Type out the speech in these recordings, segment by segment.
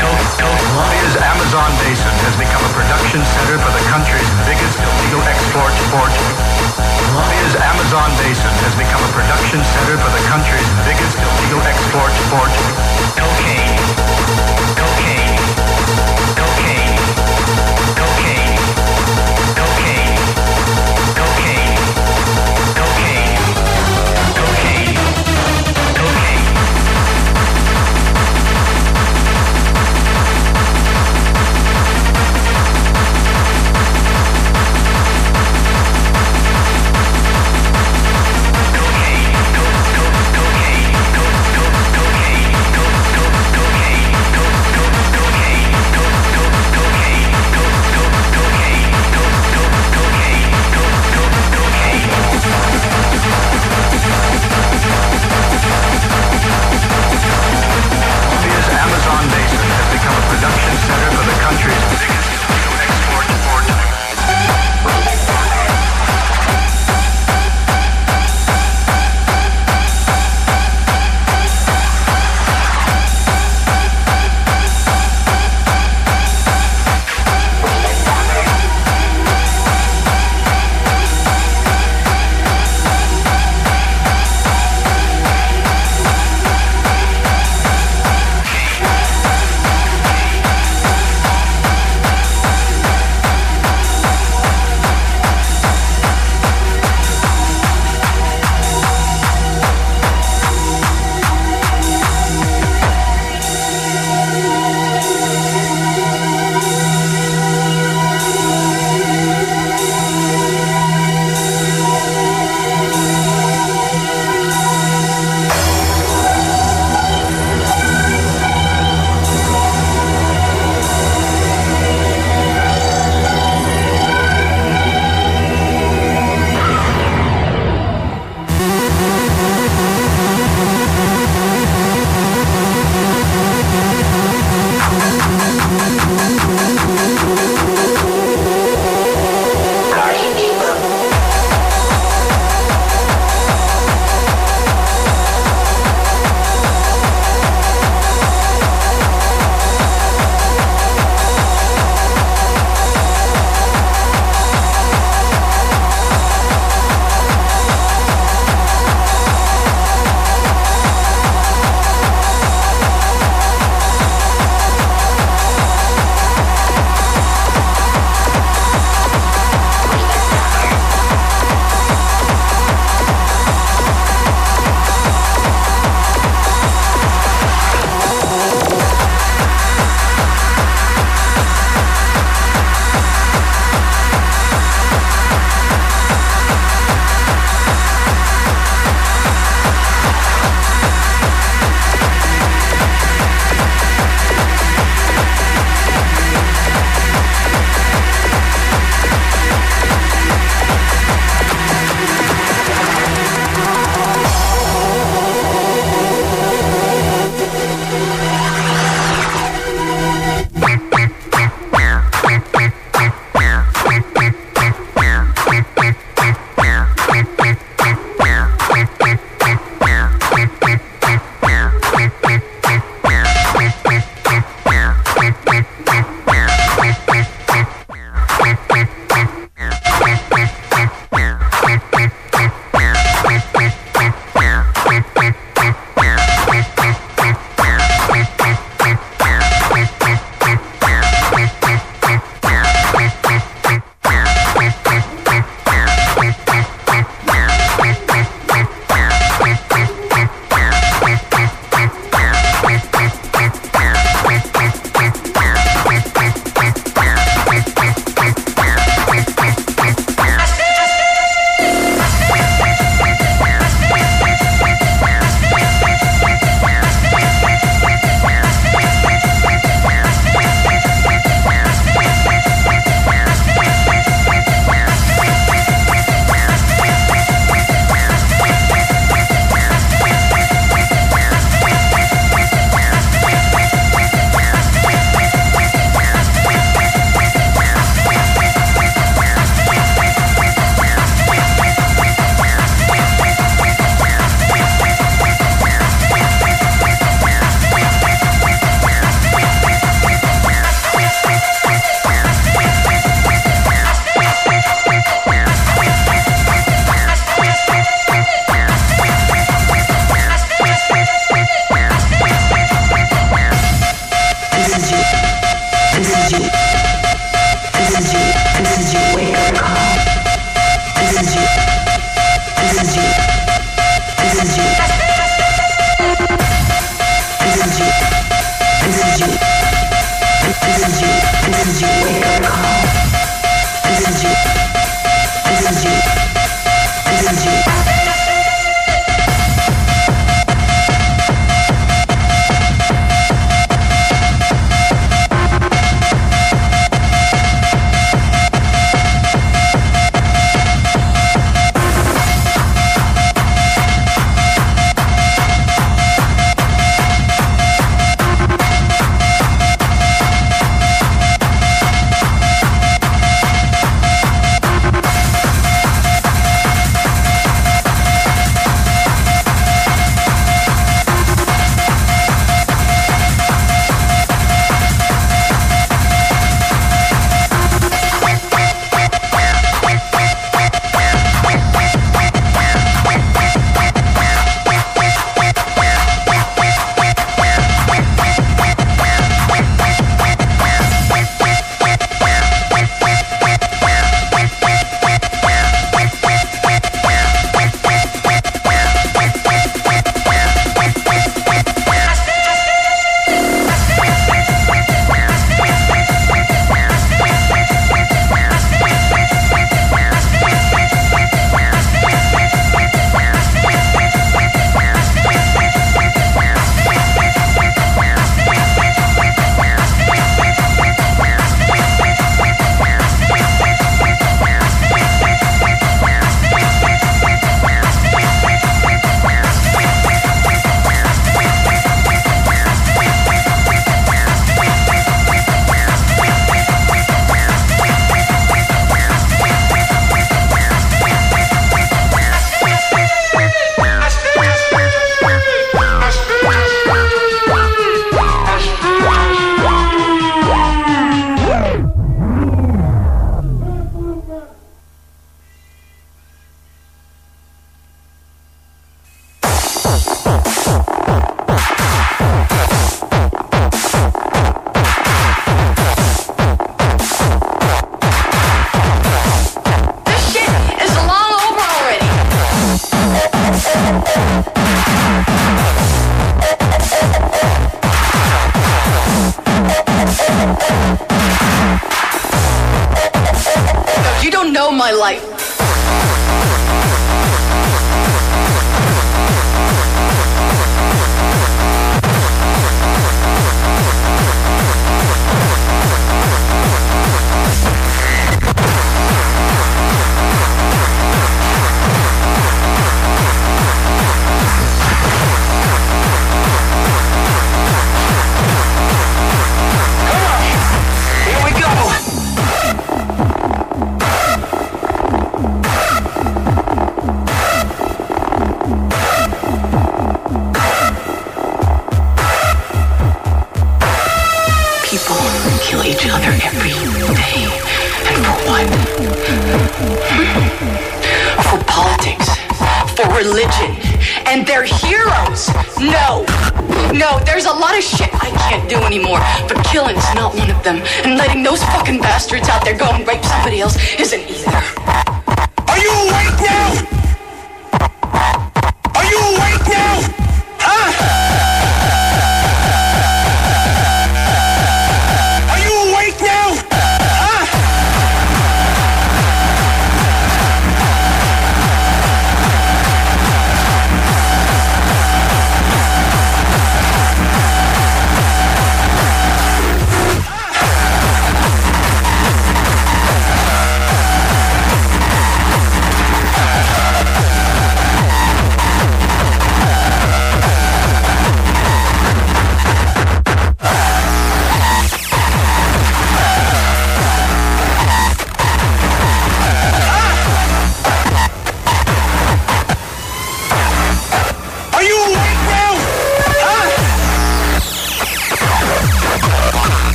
Colombia's Amazon basin has become a production center for the country's biggest illegal export port. Colombia's Amazon basin has become a production center for the country's biggest illegal export port. Cocaine.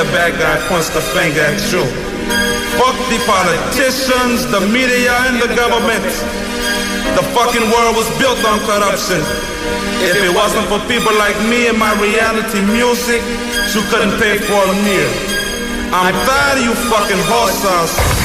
The bad guy points the finger at you? Fuck the politicians, the media, and the government. The fucking world was built on corruption. If it wasn't for people like me and my reality music, you couldn't pay for a meal. I'm tired of you fucking horse damn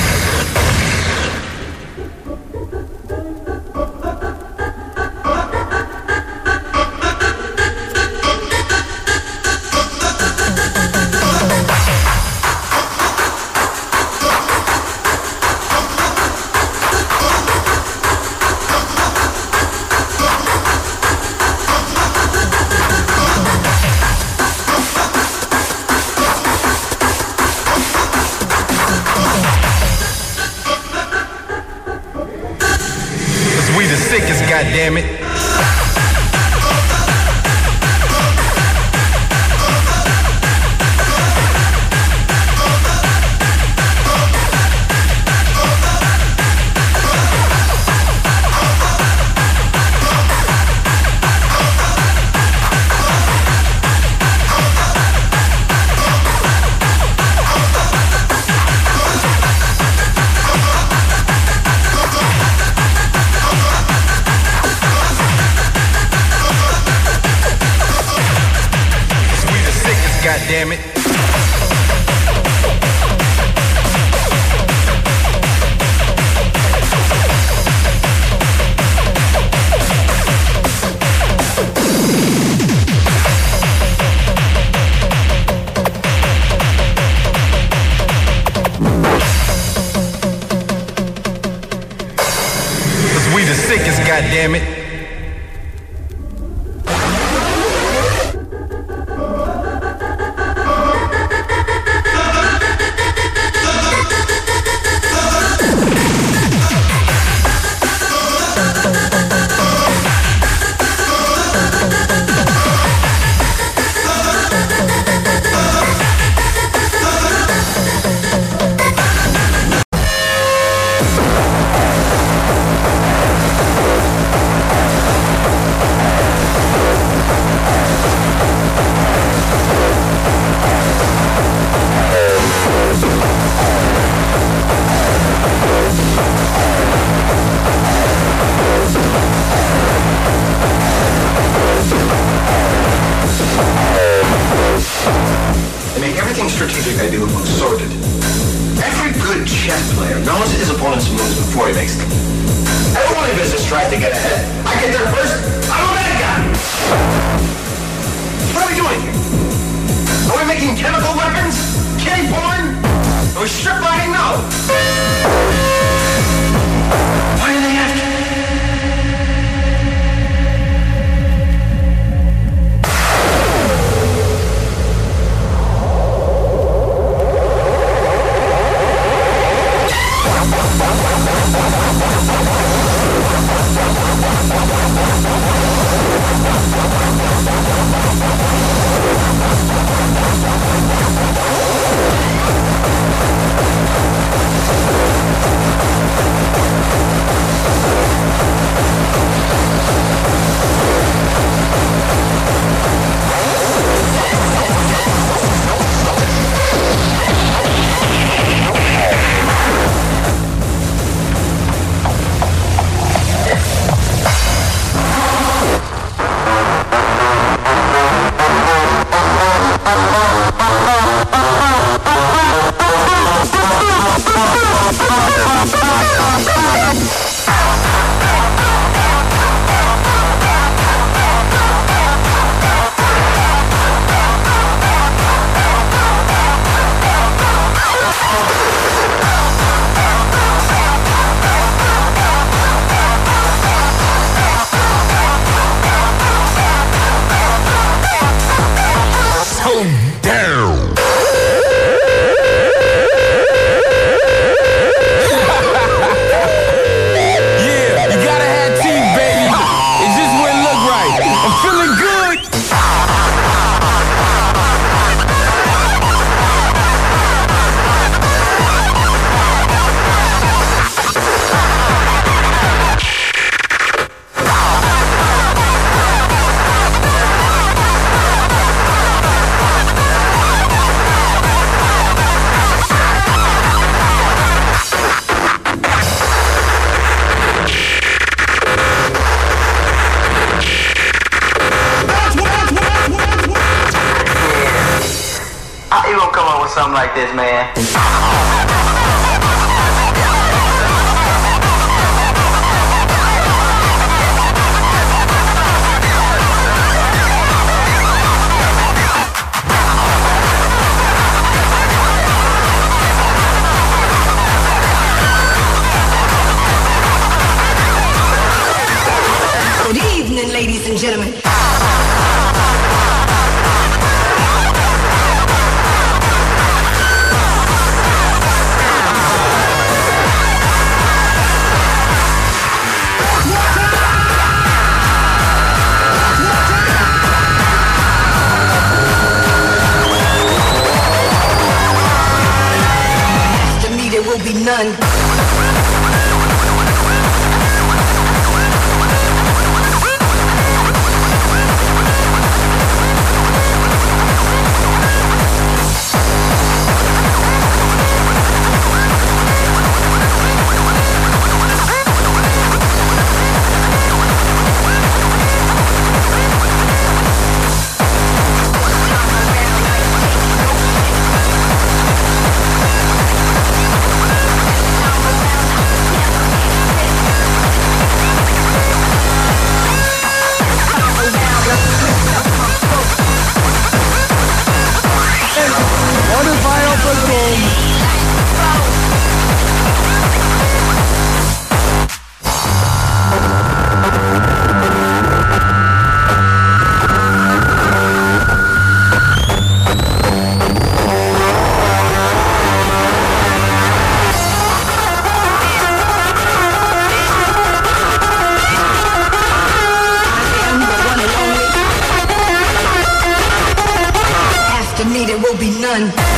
There'll be none.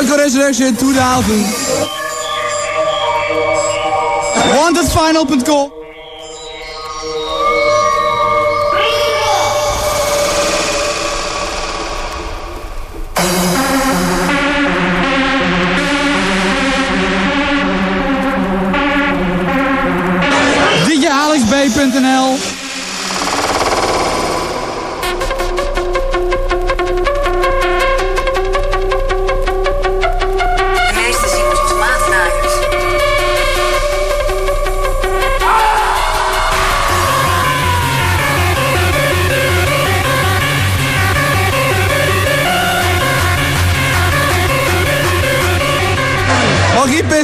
Rock the Resurrection 2000. WantedFinal.com DJAlexB.nl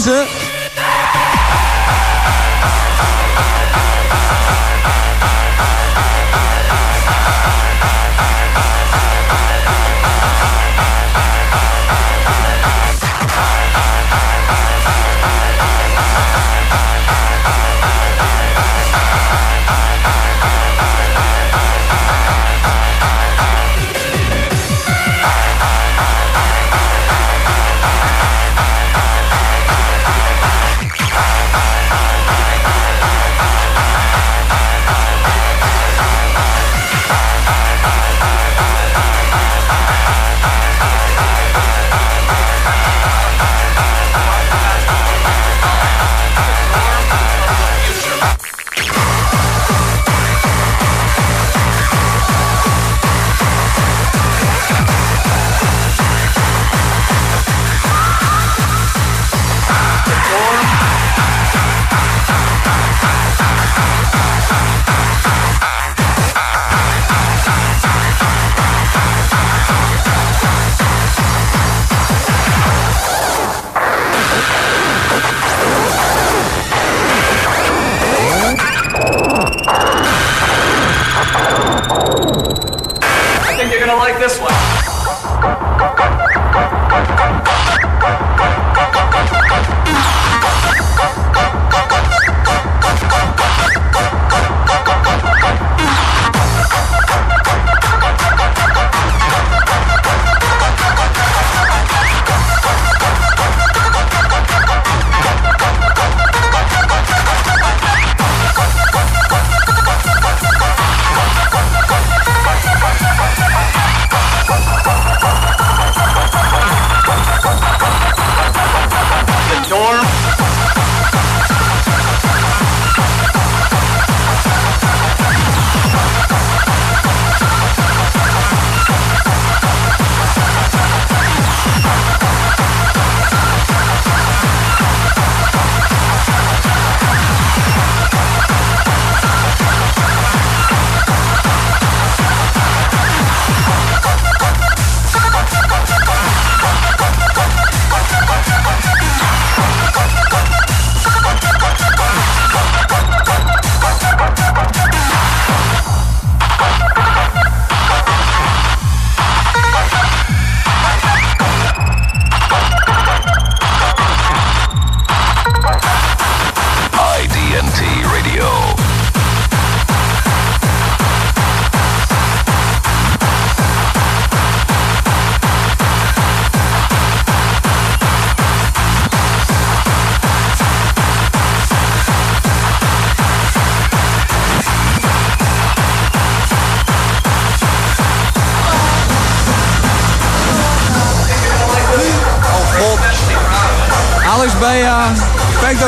实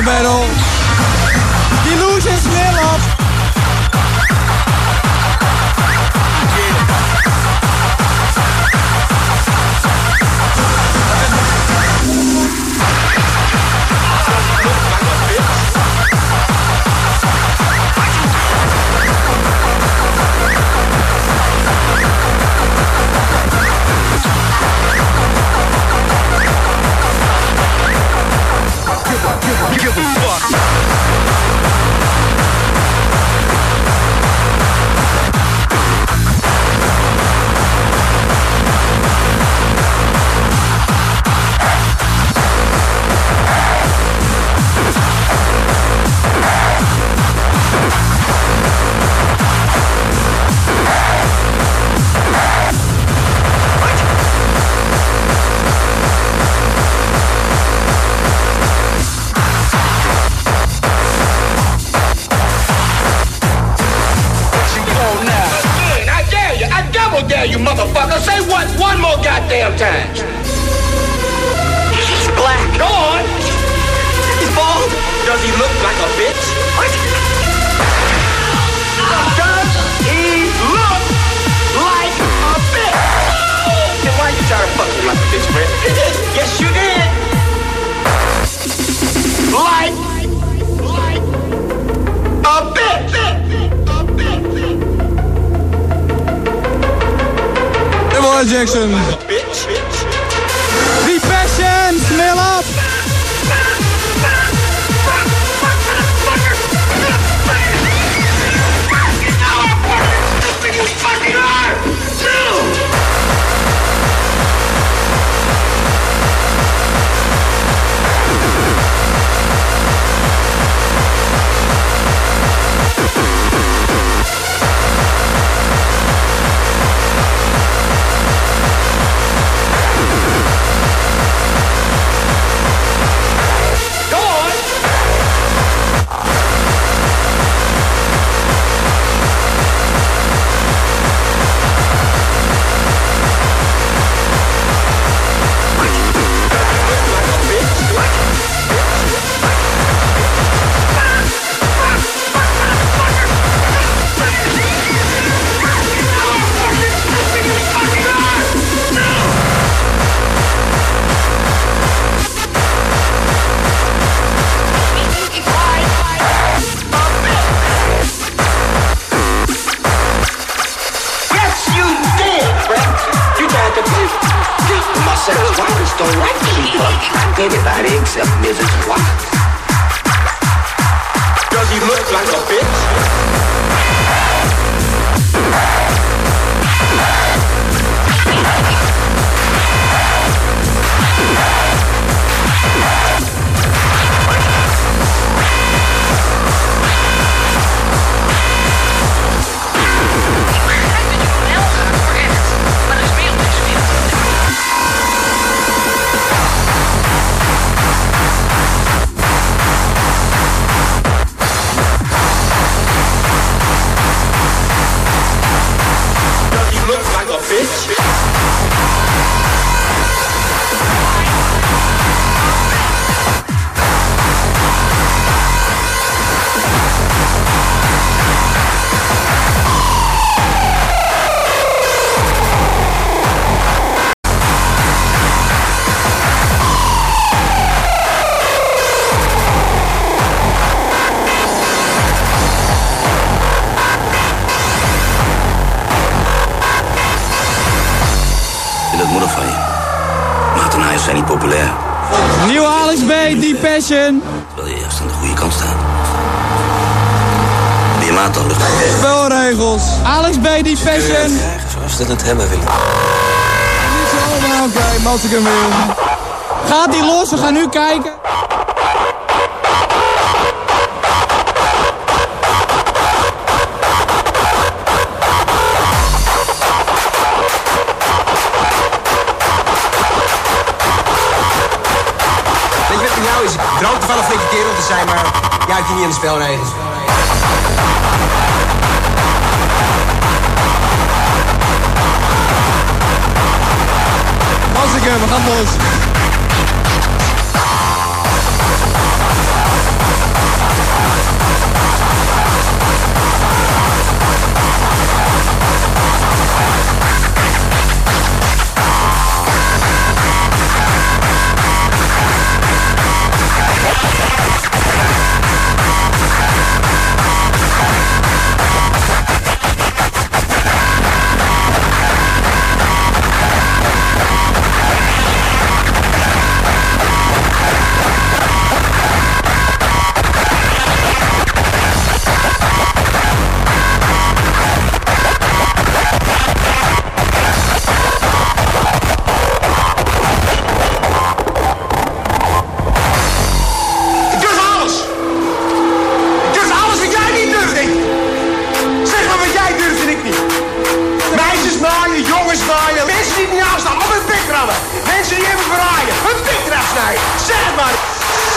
pero Nieuw Alex B, Deep Passion. Terwijl je juist aan de goede kant staat. Je maat al lucht? Spelregels. Alex B, Deep Passion. Het hebben willen. Niet zo, maar oké, Maltigum weer. Gaat die los, we gaan nu kijken. Is? Ik droom toevallig flink een kerel te zijn, maar ja, ik doe niet aan de spelregels. Maltigum, we gaan los. Jongens mensen die niet aanstaan, op hun pik rammen. Mensen die hebben verraaien, hun pik eraf snijden. Zeg het maar!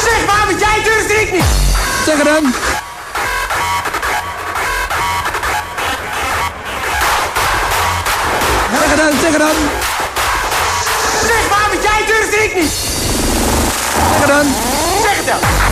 Zeg maar wat jij durft ik niet. Zeg het dan. Zeg het dan, zeg het dan. Zeg maar wat jij durft ik niet. Zeg het dan. Zeg het dan!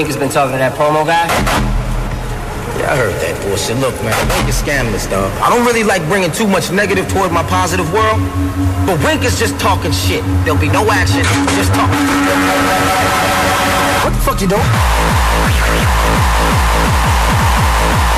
Wink has been talking to that promo guy? Yeah, I heard that bullshit. Look, man, Wink is scandalous, dog. I don't really like bringing too much negative toward my positive world, but Wink is just talking shit. There'll be no action, just talk. What the fuck you doing?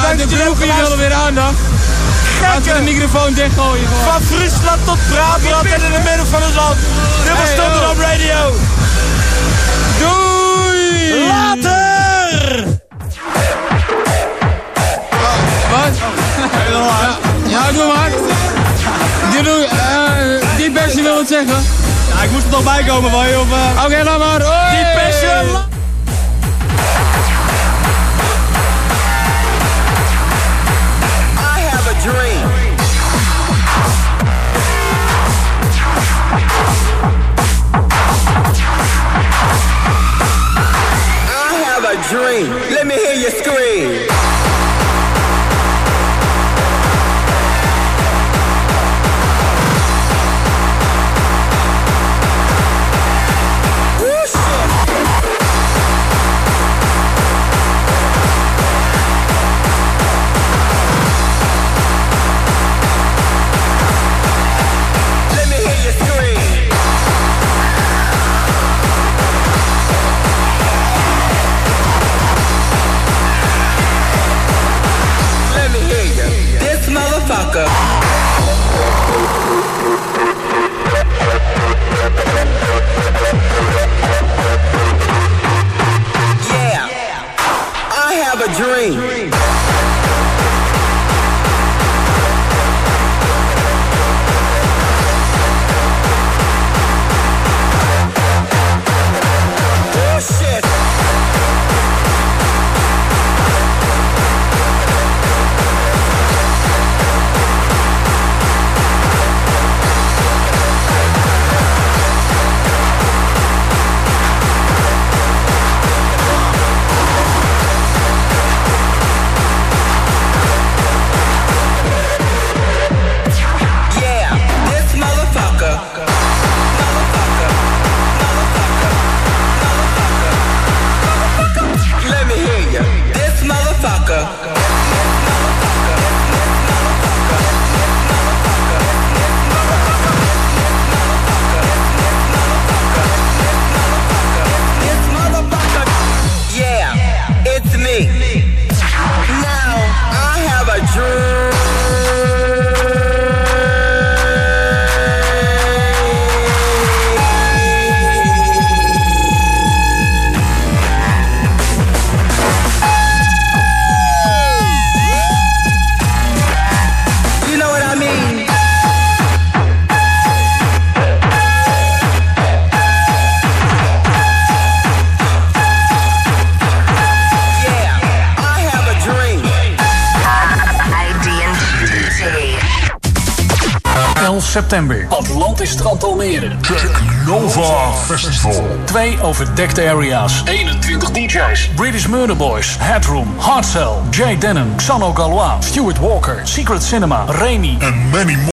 Bedankt de willen geluisterd. weer aandacht. Laten we de microfoon dichtgooien gewoon. Van Friesland tot Brabant en in het midden van het land. Dit was Hey, Radio. Doei! Later! Wat? Ja, doe maar. Die, doe, eh, die wil wat zeggen. Ja, ik moest er nog bij komen, van je. Of, eh, Oké, laat maar. Hoi! Die persje. Dream. Let me hear you scream. September. Atlantis Strand Almere. Check Nova Festival. Twee overdekte areas. 21 DJ's. British Murder Boys. Headroom. Hard Cell. Jay Denham. Xano Galois. Stuart Walker. Secret Cinema. Remy. En many more.